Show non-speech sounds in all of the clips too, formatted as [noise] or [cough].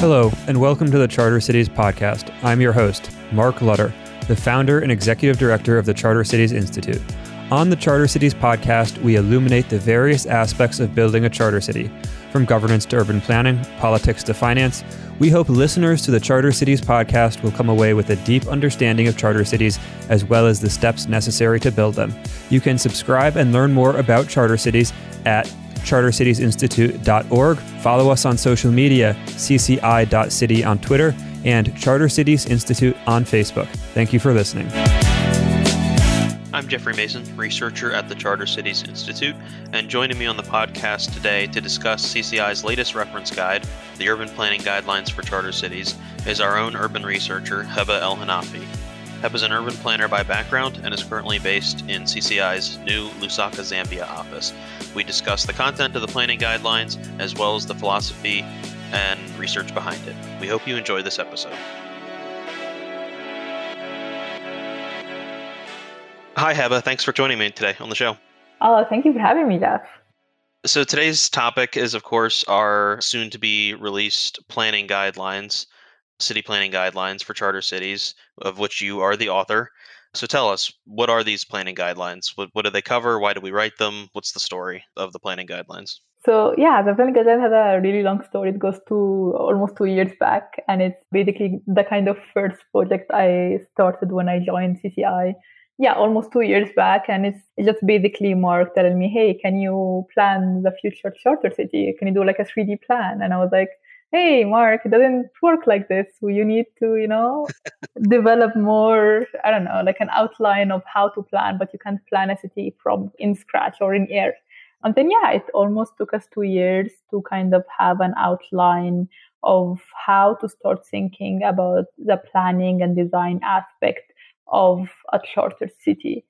Hello, and welcome to the Charter Cities podcast. I'm your host, Mark Lutter, the founder and executive director of the Charter Cities Institute. On the Charter Cities podcast, we illuminate the various aspects of building a charter city, from governance to urban planning, politics to finance. We hope listeners to the Charter Cities podcast will come away with a deep understanding of charter cities as well as the steps necessary to build them. You can subscribe and learn more about charter cities at chartercitiesinstitute.org. Follow us on social media, cci.city on Twitter, and Charter Cities Institute on Facebook. Thank you for listening. I'm Jeffrey Mason, researcher at the Charter Cities Institute, and joining me on the podcast today to discuss CCI's latest reference guide, the Urban Planning Guidelines for Charter Cities, is our own urban researcher, Heba El Hanafi. Heba is an urban planner by background and is currently based in CCI's new Lusaka, Zambia office. We discuss the content of the planning guidelines as well as the philosophy and research behind it. We hope you enjoy this episode. Hi, Heba. Thanks for joining me today on the show. Oh, thank you for having me, Jeff. So, today's topic is, of course, our soon to be released planning guidelines, city planning guidelines for charter cities, of which you are the author. So, tell us, what are these planning guidelines? What, what do they cover? Why do we write them? What's the story of the planning guidelines? So yeah, the planning guidelines has a really long story. It goes to almost two years back, and it's basically the kind of first project I started when I joined CCI yeah, almost two years back. And it's just basically Mark telling me, hey, can you plan the future charter city? Can you do like a 3D plan? And I was like, hey, Mark, it doesn't work like this. You need to, you know, [laughs] develop more, I don't know, like an outline of how to plan, but you can't plan a city from in scratch or in air. And then, yeah, it almost took us two years to kind of have an outline of how to start thinking about the planning and design aspect of a charter city.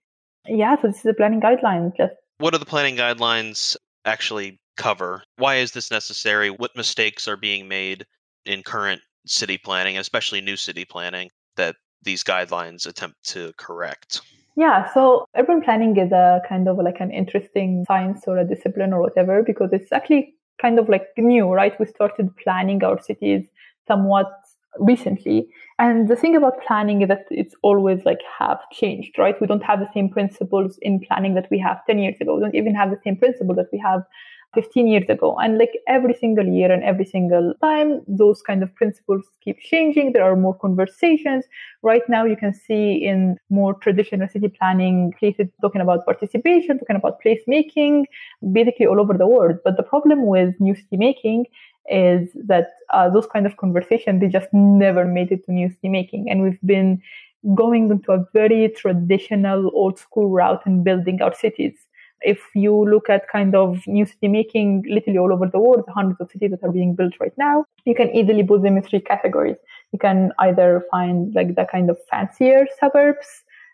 Yeah, so this is the planning guidelines. Just what are the planning guidelines actually cover? Why is this necessary? What mistakes are being made in current city planning, especially new city planning, that these guidelines attempt to correct? Yeah, so urban planning is a kind of like an interesting science or a discipline or whatever because it's actually kind of like new, right? We started planning our cities somewhat recently. And the thing about planning is that it's always like have changed, right? We don't have the same principles in planning that we have 10 years ago. We don't even have the same principle that we have 15 years ago. And like every single year and every single time, those kind of principles keep changing. There are more conversations. Right now, you can see in more traditional city planning cases talking about participation, talking about placemaking, basically all over the world. But the problem with new city making is that uh, those kind of conversations they just never made it to new city making and we've been going into a very traditional old school route in building our cities if you look at kind of new city making literally all over the world hundreds of cities that are being built right now you can easily put them in three categories. You can either find like the kind of fancier suburbs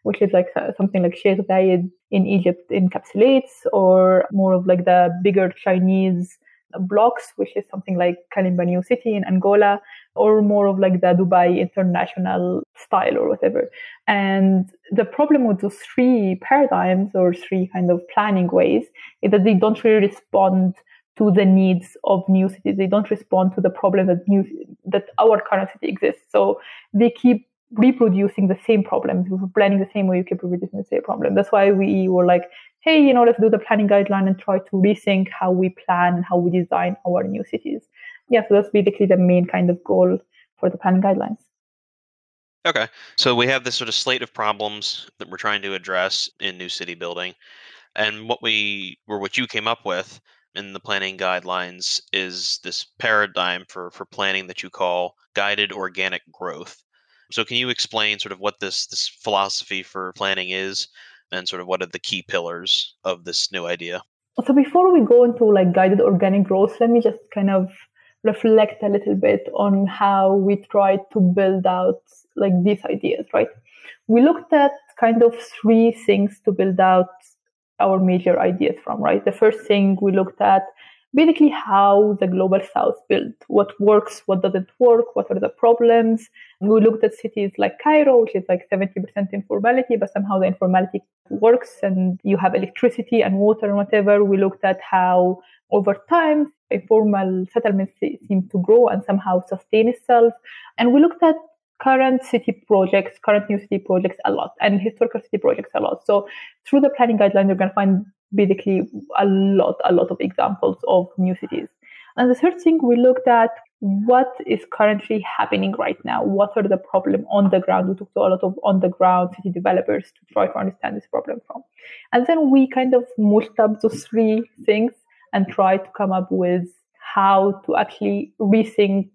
which is like something like Sheikh Zayed in Egypt encapsulates, or more of like the bigger Chinese blocks, which is something like Kilamba New City in Angola, or more of like the Dubai international style or whatever. And the problem with those three paradigms or three kind of planning ways is that they don't really respond to the needs of new cities. They don't respond to the problem that new that our current city exists. So they keep reproducing the same problems. If we're planning the same way, you keep reproducing the same problem. That's why we were like, hey, you know, let's do the planning guideline and try to rethink how we plan and how we design our new cities. Yeah, so that's basically the main kind of goal for the planning guidelines. Okay. So we have this sort of slate of problems that we're trying to address in new city building. And what we or what you came up with in the planning guidelines is this paradigm for, for planning that you call guided organic growth. So can you explain sort of what this this philosophy for planning is and sort of what are the key pillars of this new idea? So before we go into like guided organic growth, let me just kind of reflect a little bit on how we tried to build out like these ideas, right? We looked at kind of three things to build out our major ideas from, right? The first thing we looked at basically how the global south built what works what doesn't work what are the problems we looked at cities like cairo which is like 70% informality but somehow the informality works and you have electricity and water and whatever we looked at how over time informal settlements seem to grow and somehow sustain itself. And we looked at current city projects, current new city projects a lot, and historical city projects a lot. So through the planning guidelines, you're going to find basically a lot, a lot of examples of new cities. And the third thing we looked at what is currently happening right now? What are the problem on the ground? We talked to a lot of on the ground city developers to try to understand this problem from. And then we kind of mushed up those three things and tried to come up with how to actually rethink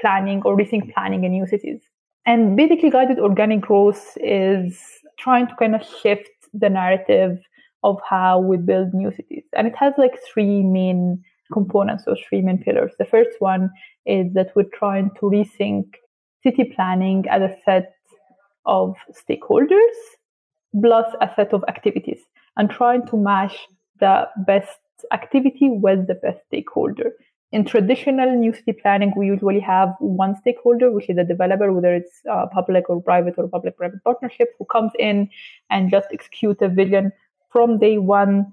planning or rethink planning in new cities. And basically guided organic growth is trying to kind of shift the narrative of how we build new cities. And it has like three main components or three main pillars. The first one is that we're trying to rethink city planning as a set of stakeholders plus a set of activities and trying to match the best activity with the best stakeholder. In traditional new city planning, we usually have one stakeholder, which is a developer, whether it's uh, public or private or public-private partnership, who comes in and just execute a vision from day one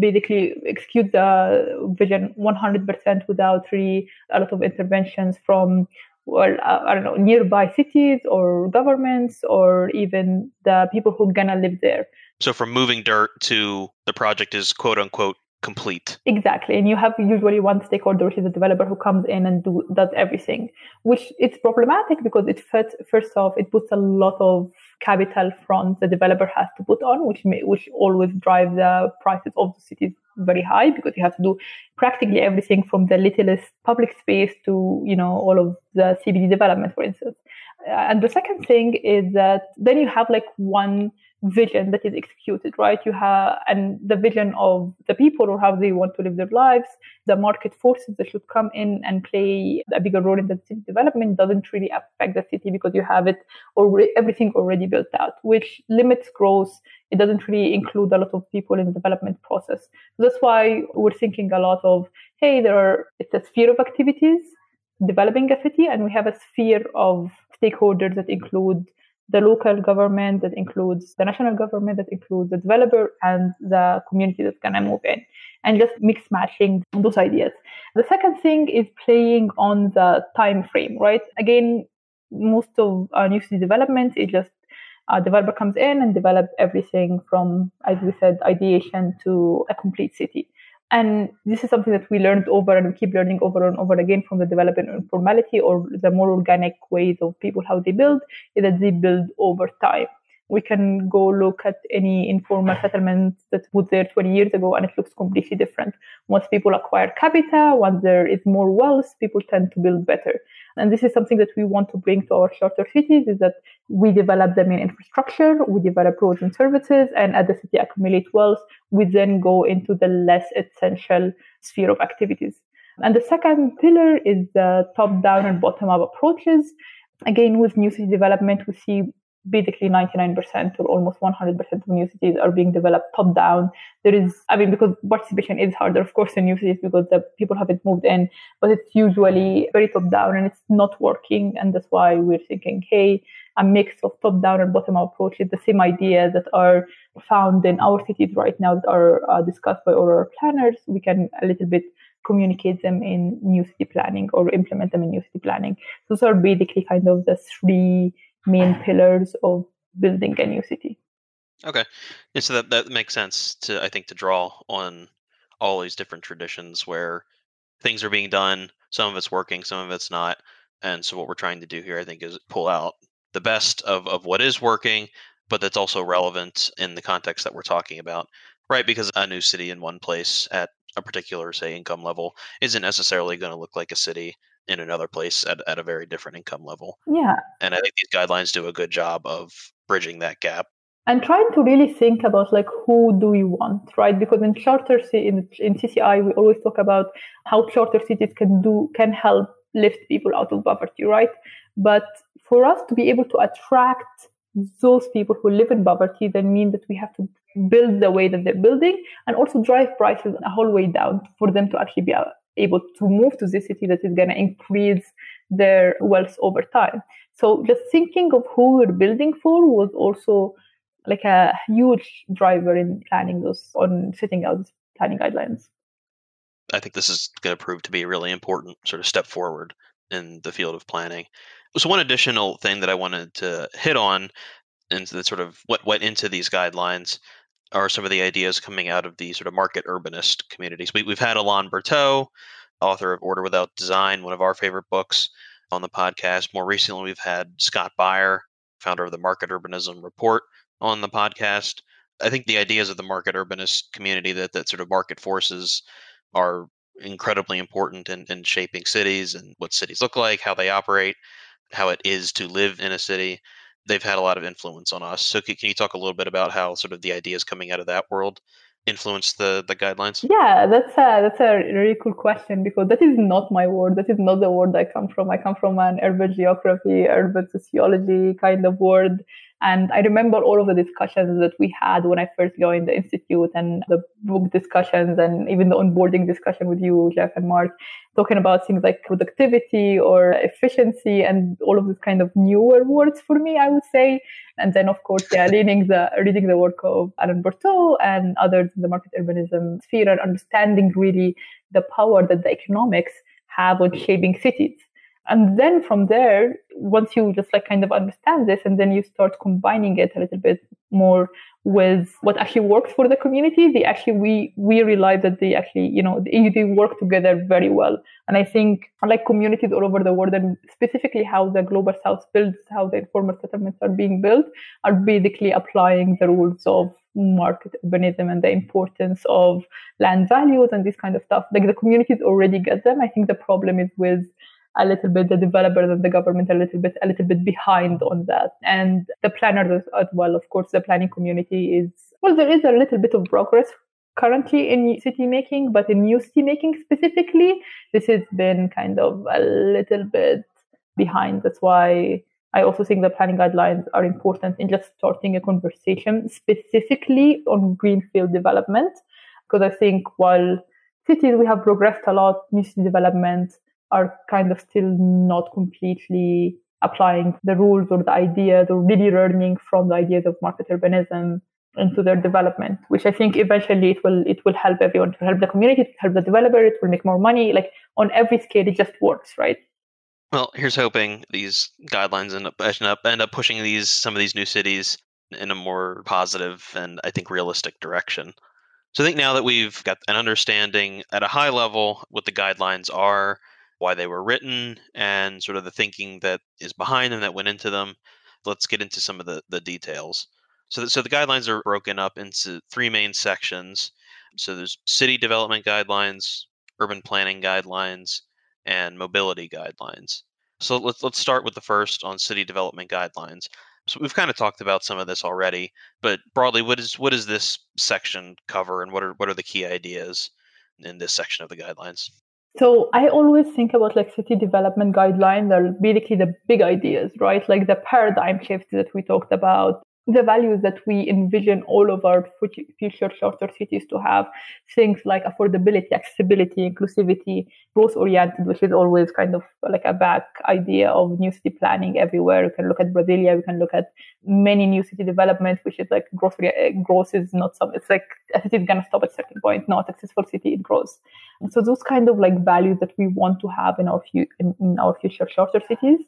basically execute the vision 100% without really a lot of interventions from well, uh, I don't know, nearby cities or governments or even the people who are gonna live there. So from moving dirt to the project is quote unquote complete. Exactly. And you have usually one stakeholder, which is a developer who comes in and do, does everything, which it's problematic because it first, first off, it puts a lot of capital front the developer has to put on, which may, which always drive the prices of the cities very high because you have to do practically everything from the littlest public space to, you know, all of the CBD development, for instance. Uh, and the second thing is that then you have like one vision that is executed, right? You have, and the vision of the people or how they want to live their lives, the market forces that should come in and play a bigger role in the city development doesn't really affect the city because you have it already, everything already built out, which limits growth. It doesn't really include a lot of people in the development process. That's why we're thinking a lot of, hey, there are, it's a sphere of activities developing a city and we have a sphere of stakeholders that include the local government that includes the national government that includes the developer and the community that's going to move in and just mix matching those ideas. The second thing is playing on the time frame right? Again most of our new city developments is just a developer comes in and develop everything from as we said ideation to a complete city and this is something that we learned over and we keep learning over and over again from the development informality or the more organic ways of people how they build is that they build over time we can go look at any informal settlement that was there 20 years ago and it looks completely different. Once people acquire capital, once there is more wealth, people tend to build better. And this is something that we want to bring to our charter cities is that we develop the main infrastructure, we develop roads and services, and as the city accumulate wealth, we then go into the less essential sphere of activities. And the second pillar is the top down and bottom up approaches. Again, with new city development, we see basically 99% or almost 100% of new cities are being developed top down. There is, I mean, because participation is harder, of course, in new cities because the people haven't moved in, but it's usually very top down and it's not working. And that's why we're thinking, hey, a mix of top down and bottom up approaches, the same ideas that are found in our cities right now that are uh, discussed by our planners, we can a little bit communicate them in new city planning or implement them in new city planning. So Those are basically kind of the three main pillars of building a new city. Okay, and so that that makes sense to I think to draw on all these different traditions where things are being done. Some of it's working, some of it's not. And so what we're trying to do here, I think, is pull out the best of, of what is working, but that's also relevant in the context that we're talking about, right? Because a new city in one place at a particular, say, income level isn't necessarily going to look like a city in another place at, at a very different income level. Yeah. And I think these guidelines do a good job of bridging that gap. And trying to really think about like who do we want, right? Because in charter in, in CCI we always talk about how charter cities can do can help lift people out of poverty, right? But for us to be able to attract those people who live in poverty, then mean that we have to build the way that they're building and also drive prices a whole way down for them to actually be uh, able to move to the city that is going to increase their wealth over time. So just thinking of who we're building for was also like a huge driver in planning those on setting out planning guidelines. I think this is going to prove to be a really important sort of step forward in the field of planning. So, one additional thing that I wanted to hit on, and that sort of what went into these guidelines, are some of the ideas coming out of the sort of market urbanist communities. We, have had Alain Bertaud, author of Order Without Design, one of our favorite books, on the podcast. More recently, we've had Scott Beyer, founder of the Market Urbanism Report, on the podcast. I think the ideas of the market urbanist community that that sort of market forces are incredibly important in, in shaping cities and what cities look like, how they operate, how it is to live in a city. They've had a lot of influence on us. So, can, can you talk a little bit about how sort of the ideas coming out of that world influence the the guidelines? Yeah, that's a that's a really cool question because that is not my world. That is not the world I come from. I come from an urban geography, urban sociology kind of world. And I remember all of the discussions that we had when I first joined the institute and the book discussions and even the onboarding discussion with you, Jeff and Mark, talking about things like productivity or efficiency and all of these kind of newer words for me, I would say. And then, of course, yeah, reading the reading the work of Alan Bertaud and others in the market urbanism sphere and understanding really the power that the economics have on shaping cities and then from there once you just like kind of understand this and then you start combining it a little bit more with what actually works for the community they actually we we realize that they actually you know they, they work together very well. And i think like communities all over the world and specifically how the global south builds how the informal settlements are being built are basically applying the rules of market urbanism and the importance of land values and this kind of stuff. Like the communities already get them. I think the problem is with a little bit the developers and the government a little bit a little bit behind on that and the planners as well of course the planning community is well there is a little bit of progress currently in city making but in new city making specifically this has been kind of a little bit behind that's why I also think the planning guidelines are important in just starting a conversation specifically on greenfield development. Because I think while cities, we have progressed a lot, new city development, are kind of still not completely applying the rules or the ideas or really learning from the ideas of market urbanism into their development, which I think eventually it will it will help everyone to help the community, to help the developer, it will make more money. Like on every scale, it just works, right? Well, here's hoping these guidelines end up end up end up pushing these some of these new cities in a more positive and I think realistic direction. So I think now that we've got an understanding at a high level what the guidelines are, why they were written, and sort of the thinking that is behind them that went into them. Let's get into some of the, the details. So, so the guidelines are broken up into three main sections. So there's city development guidelines, urban planning guidelines, and mobility guidelines. So let's let's start with the first on city development guidelines. So we've kind of talked about some of this already, but broadly, what is what does this section cover, and what are what are the key ideas in this section of the guidelines? So I always think about like city development guidelines are basically the big ideas, right? Like the paradigm shifts that we talked about, the values that we envision all of our future charter cities to have. Things like affordability accessibility inclusivity growth oriented which is always kind of like a back idea of new city planning everywhere. You can look at brasilia we can look at many new city developments which is like growth growth is not some it's like a city is going to stop at a certain point not successful city it grows. So those kind of like values that we want to have in our in, in our future charter cities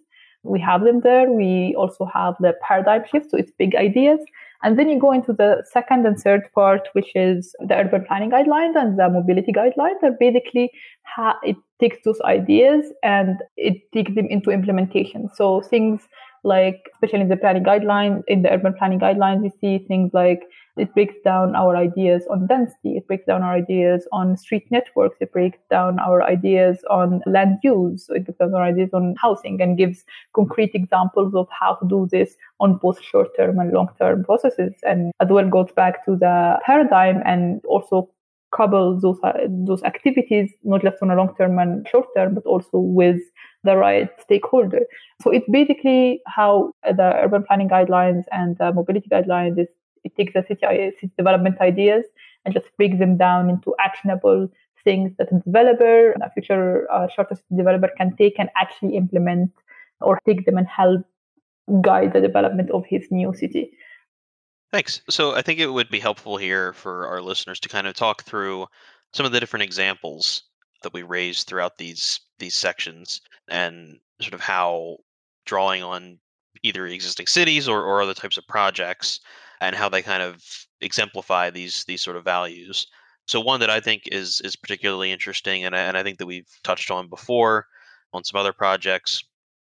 we have them there. We also have the paradigm shift, so it's big ideas. And then you go into the second and third part, which is the urban planning guidelines and the mobility guidelines. That basically ha- it takes those ideas and it takes them into implementation. So things like, especially in the planning guidelines, in the urban planning guidelines, you see things like it breaks down our ideas on density. It breaks down our ideas on street networks. It breaks down our ideas on land use. It breaks down our ideas on housing and gives concrete examples of how to do this on both short-term and long-term processes. And as well goes back to the paradigm and also couple those uh, those activities not just on a long term and short term, but also with the right stakeholder. So it's basically how the urban planning guidelines and the mobility guidelines is it takes the city, city development ideas and just breaks them down into actionable things that a developer, a future uh, charter developer can take and actually implement or take them and help guide the development of his new city. Thanks. So I think it would be helpful here for our listeners to kind of talk through some of the different examples that we raised throughout these these sections and sort of how drawing on either existing cities or, or other types of projects and how they kind of exemplify these these sort of values. So one that I think is is particularly interesting and I, and I think that we've touched on before on some other projects.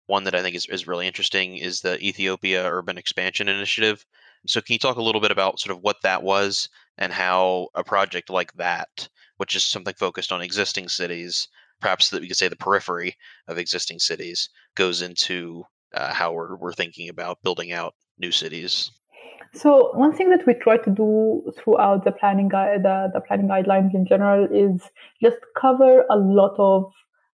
One that I think is, is really interesting is the Ethiopia Urban Expansion Initiative. So can you talk a little bit about sort of what that was and how a project like that, which is something focused on existing cities, perhaps that we could say the periphery of existing cities, goes into uh, how we're, we're thinking about building out new cities? So one thing that we try to do throughout the planning guide, the, the planning guidelines in general is just cover a lot of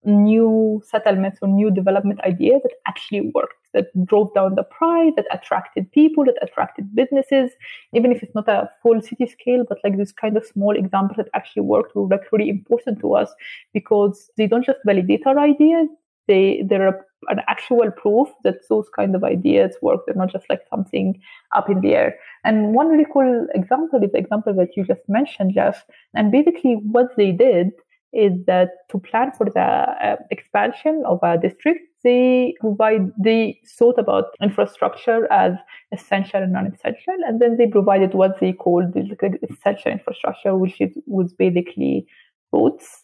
new settlements or new development ideas that actually worked, that drove down the price, that attracted people, that attracted businesses, even if it's not a full city scale, but like this kind of small examples that actually worked were like really important to us because they don't just validate our ideas, they they're an actual proof that those kind of ideas work. They're not just like something up in the air. And one really cool example is the example that you just mentioned, Jeff. And basically, what they did is that to plan for the uh, expansion of a district, they provide they thought about infrastructure as essential and non-essential, and then they provided what they called the essential infrastructure, which is was basically roads,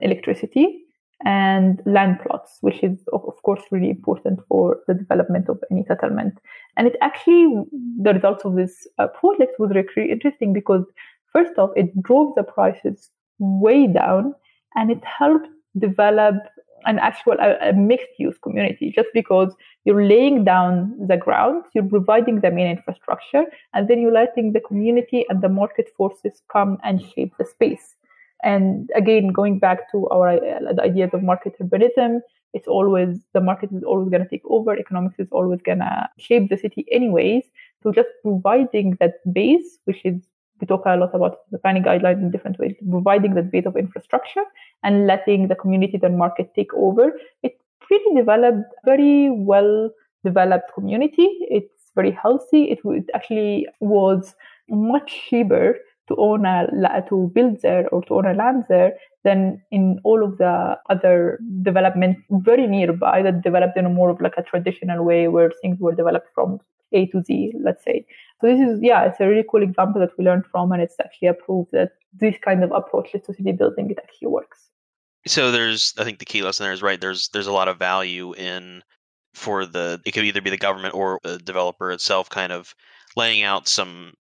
electricity, and land plots, which is of, course really important for the development of any settlement. And it actually, the results of this uh, project was really interesting because first off, it drove the prices way down and it helped develop an actual a, a mixed use community just because you're laying down the ground, you're providing the main infrastructure, and then you're letting the community and the market forces come and shape the space. And again, going back to our uh, the ideas of market urbanism, it's always the market is always going to take over. Economics is always going to shape the city, anyways. So just providing that base, which is we talk a lot about the planning guidelines in different ways, providing that base of infrastructure and letting the community and market take over. It really developed very well developed community. It's very healthy. It, it actually was much cheaper to own a to build there or to own a land there than in all of the other development very nearby that developed in a more of like a traditional way where things were developed from A to Z, let's say. So this is yeah, it's a really cool example that we learned from, and it's actually a proof that this kind of approach to city building it actually works. So there's, I think the key lesson there is right. There's there's a lot of value in for the it could either be the government or the developer itself, kind of laying out some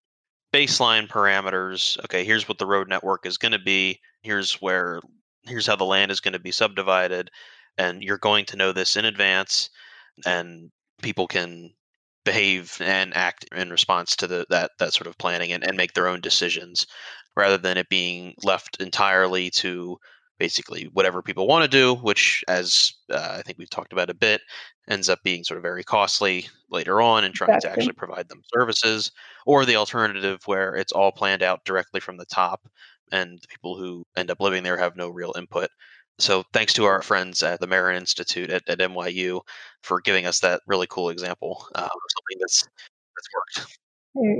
baseline parameters. Okay, here's what the road network is going to be. Here's where here's how the land is going to be subdivided and you're going to know this in advance and people can behave and act in response to the, that that sort of planning and, and make their own decisions rather than it being left entirely to basically whatever people want to do, which, as uh, I think we've talked about a bit, ends up being sort of very costly later on and trying exactly. to actually provide them services, or the alternative where it's all planned out directly from the top and the people who end up living there have no real input. So, thanks to our friends at the Marron Institute at, at NYU for giving us that really cool example uh, of something that's that's worked.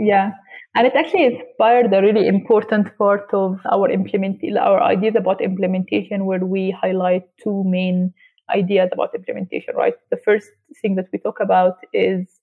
Yeah, and it actually inspired a really important part of our implement our ideas about implementation, where we highlight two main ideas about implementation. Right, the first thing that we talk about is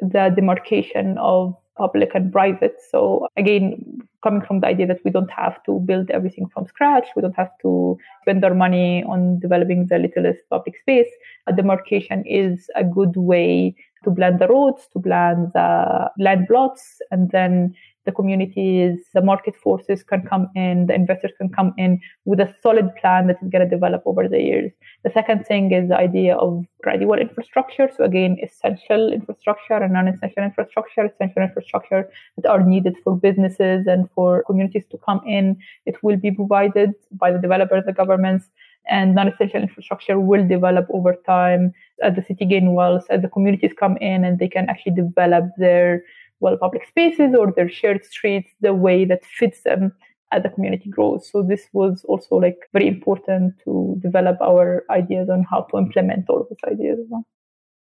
the demarcation of public and private. So again, coming from the idea that we don't have to build everything from scratch, we don't have to spend our money on developing the littlest public space. A demarcation is a good way to plan the roads, to plan the land plots, and then the communities, the market forces can come in, the investors can come in with a solid plan that is going to develop over the years. The second thing is the idea of gradual infrastructure. So again, essential infrastructure and non-essential infrastructure, essential infrastructure that are needed for businesses and for communities to come in. It will be provided by the developers, the governments, and non-essential infrastructure will develop over time as the city gain wealth, as the communities come in and they can actually develop their well public spaces or their shared streets the way that fits them as the community grows. So this was also like very important to develop our ideas on how to implement all of these ideas.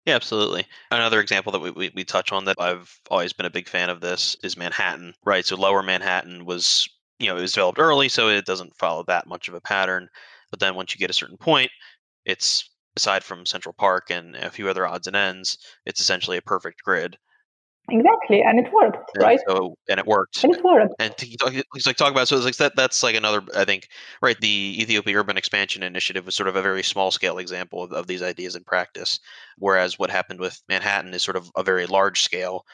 Yeah, absolutely. Another example that we, we, we touch on that I've always been a big fan of this is Manhattan, right? So Lower Manhattan was, you know, it was developed early, so it doesn't follow that much of a pattern. But then once you get a certain point, it's aside from Central Park and a few other odds and ends, it's essentially a perfect grid. Exactly, and it worked, and right? So and it worked. And it worked. And talk, like talk about so it's like that. That's like another. I think right. The Ethiopia Urban Expansion Initiative was sort of a very small scale example of, of these ideas in practice, whereas what happened with Manhattan is sort of a very large scale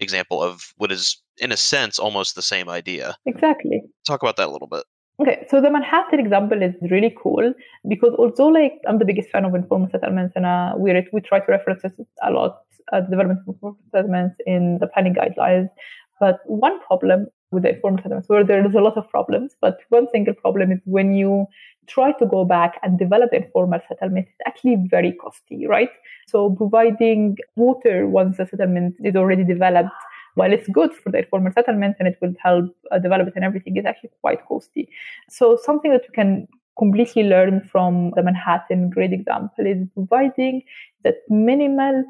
example of what is, in a sense, almost the same idea. Exactly. Talk about that a little bit. Okay, so the Manhattan example is really cool because although like I'm the biggest fan of informal settlements and uh, we we try to reference it a lot, uh, development of settlements in the planning guidelines. But one problem with the informal settlements, where there is a lot of problems, but one single problem is when you try to go back and develop the informal settlement, it's actually very costly, right? So providing water once the settlement is already developed while it's good for the informal settlement and it will help uh, develop it and everything, is actually quite costly. So something that we can completely learn from the Manhattan grid example is providing that minimal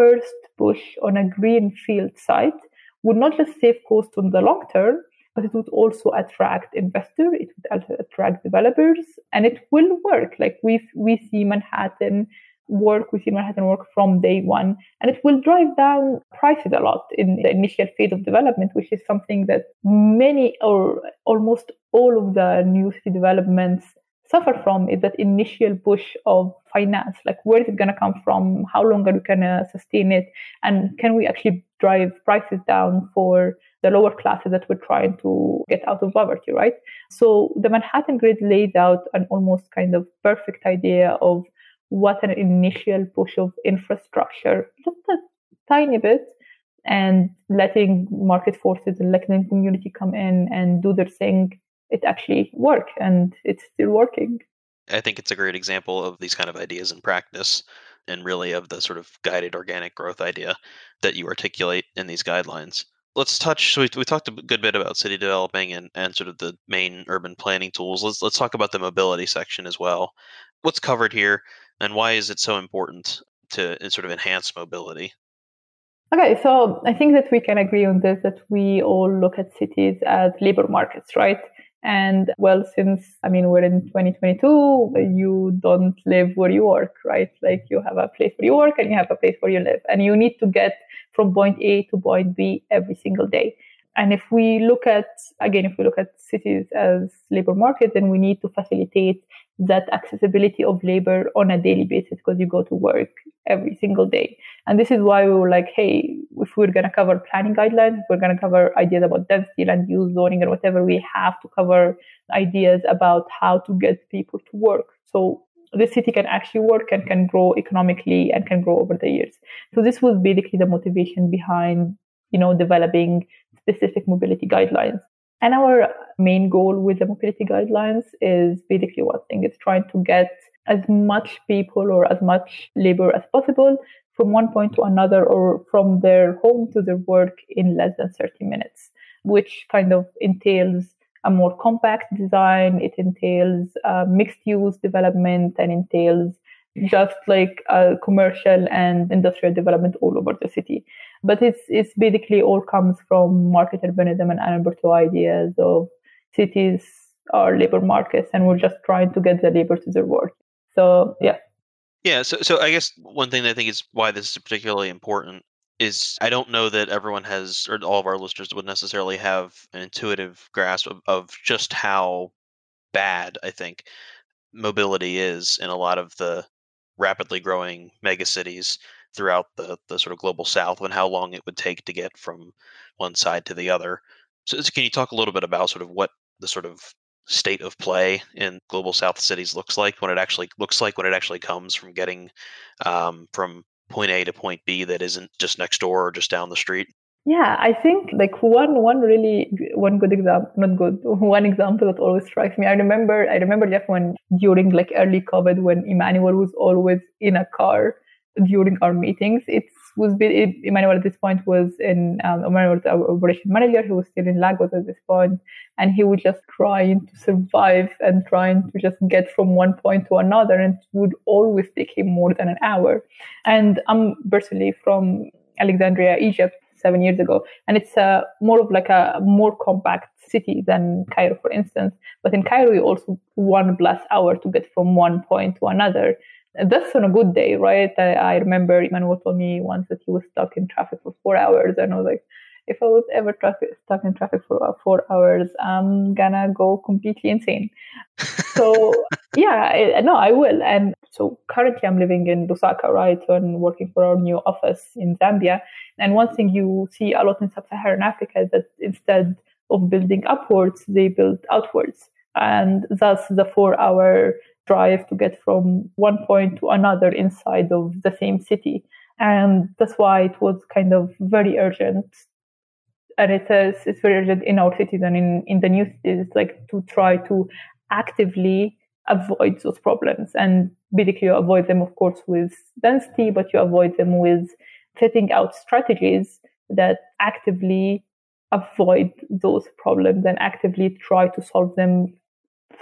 first push on a greenfield site would not just save costs on the long term, but it would also attract investors, it would also attract developers, and it will work. Like we we see Manhattan work, we see Manhattan work from day one, and it will drive down prices a lot in the initial phase of development, which is something that many or almost all of the new city developments suffer from is that initial push of finance. Like where is it going to come from? How long are we going to sustain it? And can we actually drive prices down for the lower classes that we're trying to get out of poverty right? So the manhattan grid lays out an almost kind of perfect idea of what an initial push of infrastructure just a tiny bit and letting market forces and letting community come in and do their thing it actually work and it's still working. I think it's a great example of these kind of ideas in practice and really of the sort of guided organic growth idea that you articulate in these guidelines. Let's touch. So we, we talked a good bit about city developing and, and sort of the main urban planning tools. Let's let's talk about the mobility section as well. What's covered here, and why is it so important to uh, sort of enhance mobility? Okay, so I think that we can agree on this that we all look at cities as labor markets, right? And well, since I mean, we're in 2022, you don't live where you work, right? Like you have a place where you work and you have a place where you live, and you need to get from point A to point B every single day. And if we look at, again, if we look at cities as labor market, then we need to facilitate that accessibility of labor on a daily basis because you go to work every single day. And this is why we were like, hey, if we're going to cover planning guidelines, we're going to cover ideas about density, land use, zoning, and whatever, we have to cover ideas about how to get people to work. So the city can actually work and can grow economically and can grow over the years. So this was basically the motivation behind, you know, developing specific mobility guidelines. And our main goal with the mobility guidelines is basically one thing it's trying to get as much people or as much labor as possible from one point to another or from their home to their work in less than 30 minutes, which kind of entails a more compact design, it entails uh, mixed use development, and entails just like a commercial and industrial development all over the city. But it's it's basically all comes from market urbanism and Alain Bertaud ideas of cities are labor markets and we're just trying to get the labor to their work. So yeah. Yeah, so so I guess one thing I think is why this is particularly important is I don't know that everyone has or all of our listeners would necessarily have an intuitive grasp of, of just how bad I think mobility is in a lot of the rapidly growing megacities throughout the, the sort of global south and how long it would take to get from one side to the other. So, so can you talk a little bit about sort of what the sort of state of play in global south cities looks like when it actually looks like when it actually comes from getting um, from point A to point B that isn't just next door or just down the street? Yeah, I think like one one really one good example, not good, [laughs] one example that always strikes me. I remember I remember Jeff when during like early COVID when Emmanuel was always in a car during our meetings. It was Emmanuel at this point was in um, Emmanuel was our operation manager. He was still in Lagos at this point, and he would just trying to survive and trying to just get from one point to another, and it would always take him more than an hour. And I'm personally from Alexandria, Egypt. seven years ago. And it's uh, more of like a more compact city than Cairo, for instance. But in Cairo, you also one plus hour to get from one point to another. And that's on a good day, right? I, I remember Emmanuel told me once that he was stuck in traffic for four hours. And I was like, if I was ever traffic, stuck in traffic for uh, four hours, I'm gonna go completely insane. [laughs] so yeah, I, no, I will. And so currently I'm living in Lusaka, right, and working for our new office in Zambia. And one thing you see a lot in sub-Saharan Africa is that instead of building upwards, they build outwards. And thus the four-hour drive to get from one point to another inside of the same city. And that's why it was kind of very urgent and it says it's very urgent in our cities and in, in the new cities, like to try to actively avoid those problems. And basically, you avoid them, of course, with density, but you avoid them with setting out strategies that actively avoid those problems and actively try to solve them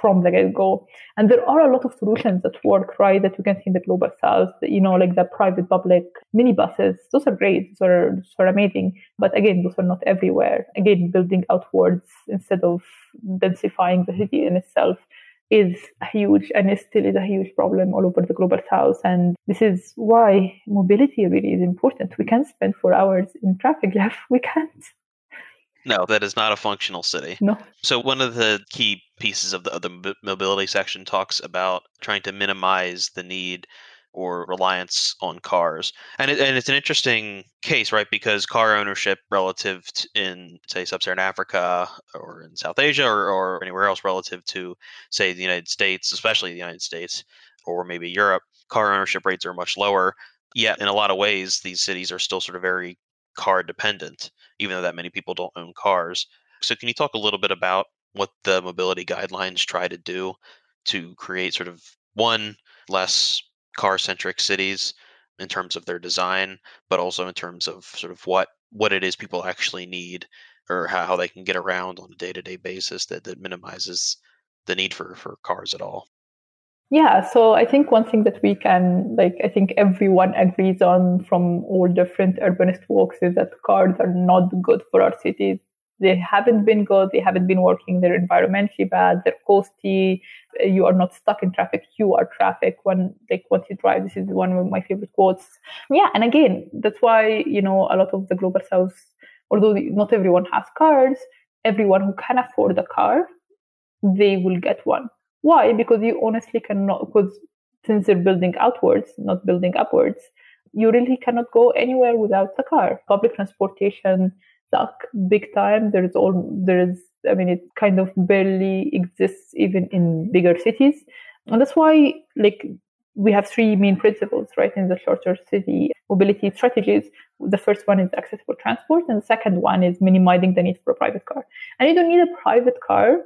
from the get-go. And there are a lot of solutions that work, right, that you can see in the global south, you know, like the private public minibuses. Those are great. Those are, those are amazing. But again, those are not everywhere. Again, building outwards instead of densifying the city in itself is huge and it still is a huge problem all over the global south. And this is why mobility really is important. We can't spend four hours in traffic, Jeff. [laughs] We can't. No, that is not a functional city. No. So one of the key pieces of the, of the mobility section talks about trying to minimize the need or reliance on cars. And it, and it's an interesting case, right? Because car ownership relative in say sub-Saharan Africa or in South Asia or, or anywhere else relative to say the United States, especially the United States or maybe Europe, car ownership rates are much lower. Yet in a lot of ways these cities are still sort of very car dependent, even though that many people don't own cars. So, can you talk a little bit about what the mobility guidelines try to do to create sort of one less car centric cities in terms of their design, but also in terms of sort of what what it is people actually need or how, how they can get around on a day to day basis that, that minimizes the need for, for cars at all. Yeah, so I think one thing that we can, like, I think everyone agrees on from all different urbanist walks is that cars are not good for our cities. They haven't been good. They haven't been working. They're environmentally bad. They're costly. Uh, you are not stuck in traffic. You are traffic when, like, once you drive. This is one of my favorite quotes. Yeah, and again, that's why you know a lot of the global south, although not everyone has cars, everyone who can afford a car, they will get one why? Because you honestly cannot, because since they're building outwards, not building upwards, you really cannot go anywhere without a car. Public transportation suck big time. There's all, there is, I mean, it kind of barely exists even in bigger cities. And that's why, like, we have three main principles, right, in the charter city mobility strategies. The first one is accessible transport, and the second one is minimizing the need for a private car. And you don't need a private car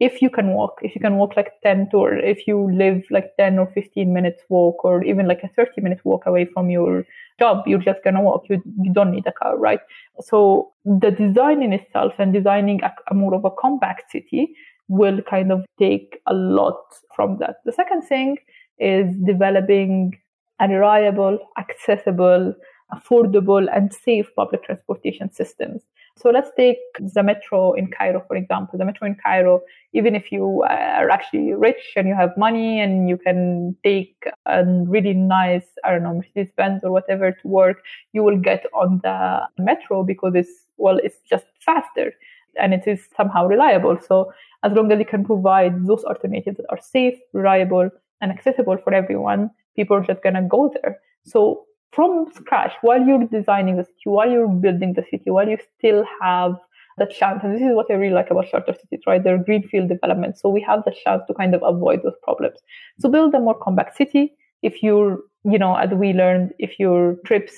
if you can walk, if you can walk like 10 to, or if you live like 10 or 15 minutes walk, or even like a 30 minute walk away from your job, you're just going to walk. You, you don't need a car, right? So the design in itself and designing a, a more of a compact city will kind of take a lot from that. The second thing is developing a reliable, accessible, affordable, and safe public transportation systems. So let's take the metro in Cairo, for example. The metro in Cairo, even if you are actually rich and you have money and you can take a really nice, I don't know, Mercedes Benz or whatever to work, you will get on the metro because it's, well, it's just faster and it is somehow reliable. So as long as you can provide those alternatives that are safe, reliable, and accessible for everyone, people are just going to go there. So from scratch while you're designing the city, while you're building the city, while you still have the chance. And this is what I really like about charter cities, right? They're greenfield development. So we have the chance to kind of avoid those problems. So build a more compact city. If you're, you know, as we learned, if your trips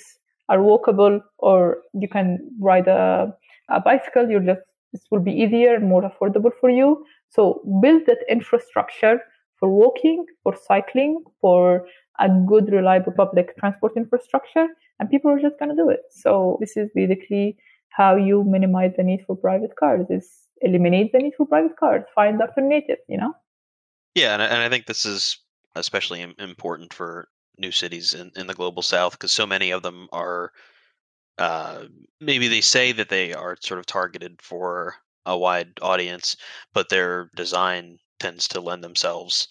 are walkable or you can ride a, a bicycle, you're just, this will be easier and more affordable for you. So build that infrastructure for walking, for cycling, for a good, reliable public transport infrastructure, and people are just going to do it. So this is basically how you minimize the need for private cars: is eliminate the need for private cars, find alternatives. You know. Yeah, and, I think this is especially important for new cities in, in the global south because so many of them are uh, maybe they say that they are sort of targeted for a wide audience, but their design tends to lend themselves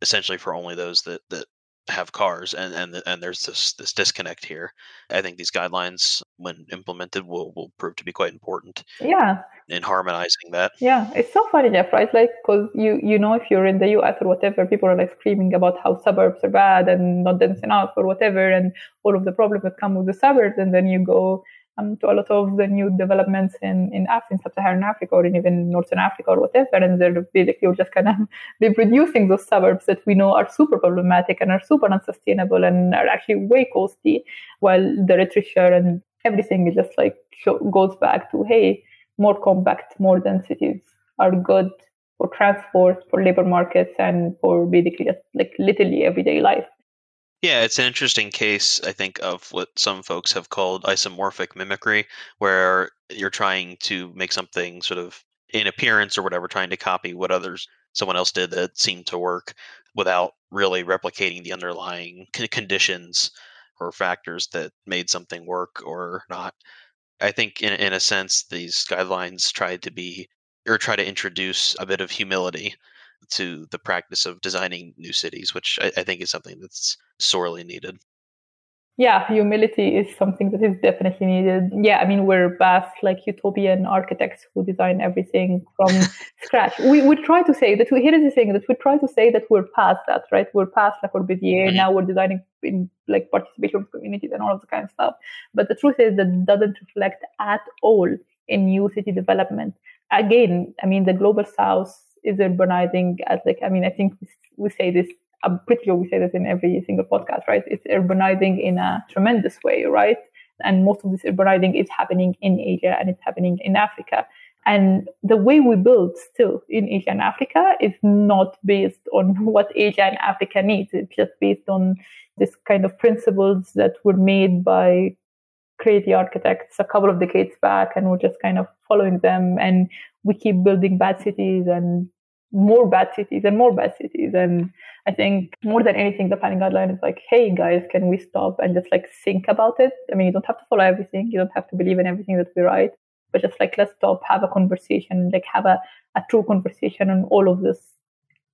essentially for only those that that have cars and and and there's this this disconnect here i think these guidelines when implemented will will prove to be quite important yeah. in harmonizing that. Yeah it's so funny jeff right? Like because you you know if you're in the us or whatever people are like screaming about how suburbs are bad and not dense enough or whatever and all of the problems that come with the suburbs and then you go um, to a lot of the new developments in in, Af- in sub-Saharan Africa or in even Northern Africa or whatever, and they're basically just kind of [laughs] reproducing those suburbs that we know are super problematic and are super unsustainable and are actually way costly, while the literature and everything is just like goes back to hey, more compact, more densities are good for transport, for labor markets, and for basically just like literally everyday life. Yeah, it's an interesting case, I think, of what some folks have called isomorphic mimicry, where you're trying to make something sort of in appearance or whatever, trying to copy what others someone else did that seemed to work without really replicating the underlying conditions or factors that made something work or not. I think in in a sense these guidelines try to be or try to introduce a bit of humility to the practice of designing new cities, which I, I think is something that's sorely needed. Yeah, humility is something that is definitely needed. Yeah, I mean, we're past like utopian architects who design everything from [laughs] scratch. We we try to say that we, here is the thing that we try to say that we're past that, right? We're past like Corbusier. Mm-hmm. Now we're designing in like participation of communities and all of the kind of stuff. But the truth is that doesn't reflect at all in new city development. Again, I mean, the global south is urbanizing as like I mean I think we say this I'm pretty sure we say this in every single podcast, right? It's urbanizing in a tremendous way, right? And most of this urbanizing is happening in Asia and it's happening in Africa. And the way we build still in Asia and Africa is not based on [laughs] what Asia and Africa needs. It's just based on this kind of principles that were made by crazy architects a couple of decades back and we're just kind of following them and we keep building bad cities and more bad cities and more bad cities. And i think more than anything the planning guideline is like hey guys can we stop and just like think about it? I mean you don't have to follow everything. You don't have to believe in everything that we write but just like let's stop have a conversation like have a, a true conversation on all of this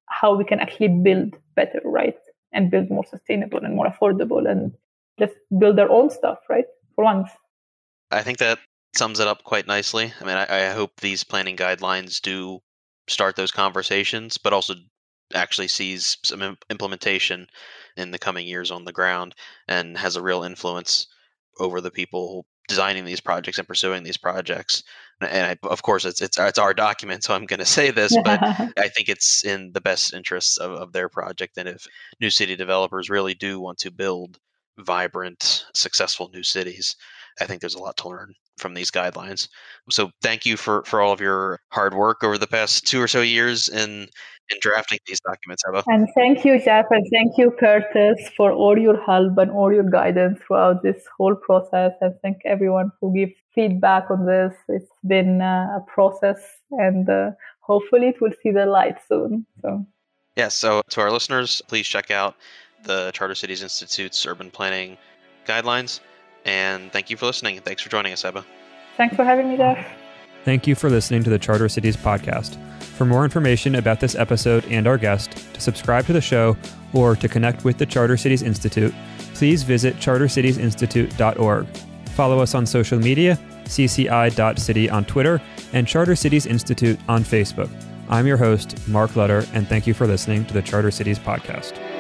how we can actually build better right? And build more sustainable and more affordable and just build our own stuff right for once. I think that sums it up quite nicely. I mean, I, I hope these planning guidelines do start those conversations, but also actually sees some implementation in the coming years on the ground and has a real influence over the people designing these projects and pursuing these projects. And I, of course, it's it's it's our document, so I'm going [laughs] to say this, but [laughs] I think it's in the best interests of, of their project. And if new city developers really do want to build vibrant, successful new cities. I think there's a lot to learn from these guidelines. So thank you for, for all of your hard work over the past two or so years in in drafting these documents, Eva. And thank you, Jeff, and thank you, Curtis, for all your help and all your guidance throughout this whole process. And thank everyone who gives feedback on this. It's been uh, a process, and uh, hopefully it will see the light soon. So. Yeah, so to our listeners, please check out the Charter Cities Institute's urban planning guidelines. And thank you for listening. Thanks for joining us, Ebba. Thanks for having me, Jeff. Thank you for listening to the Charter Cities podcast. For more information about this episode and our guest, to subscribe to the show, or to connect with the Charter Cities Institute, please visit chartercitiesinstitute.org. Follow us on social media, cci.city on Twitter, and Charter Cities Institute on Facebook. I'm your host, Mark Lutter, and thank you for listening to the Charter Cities podcast.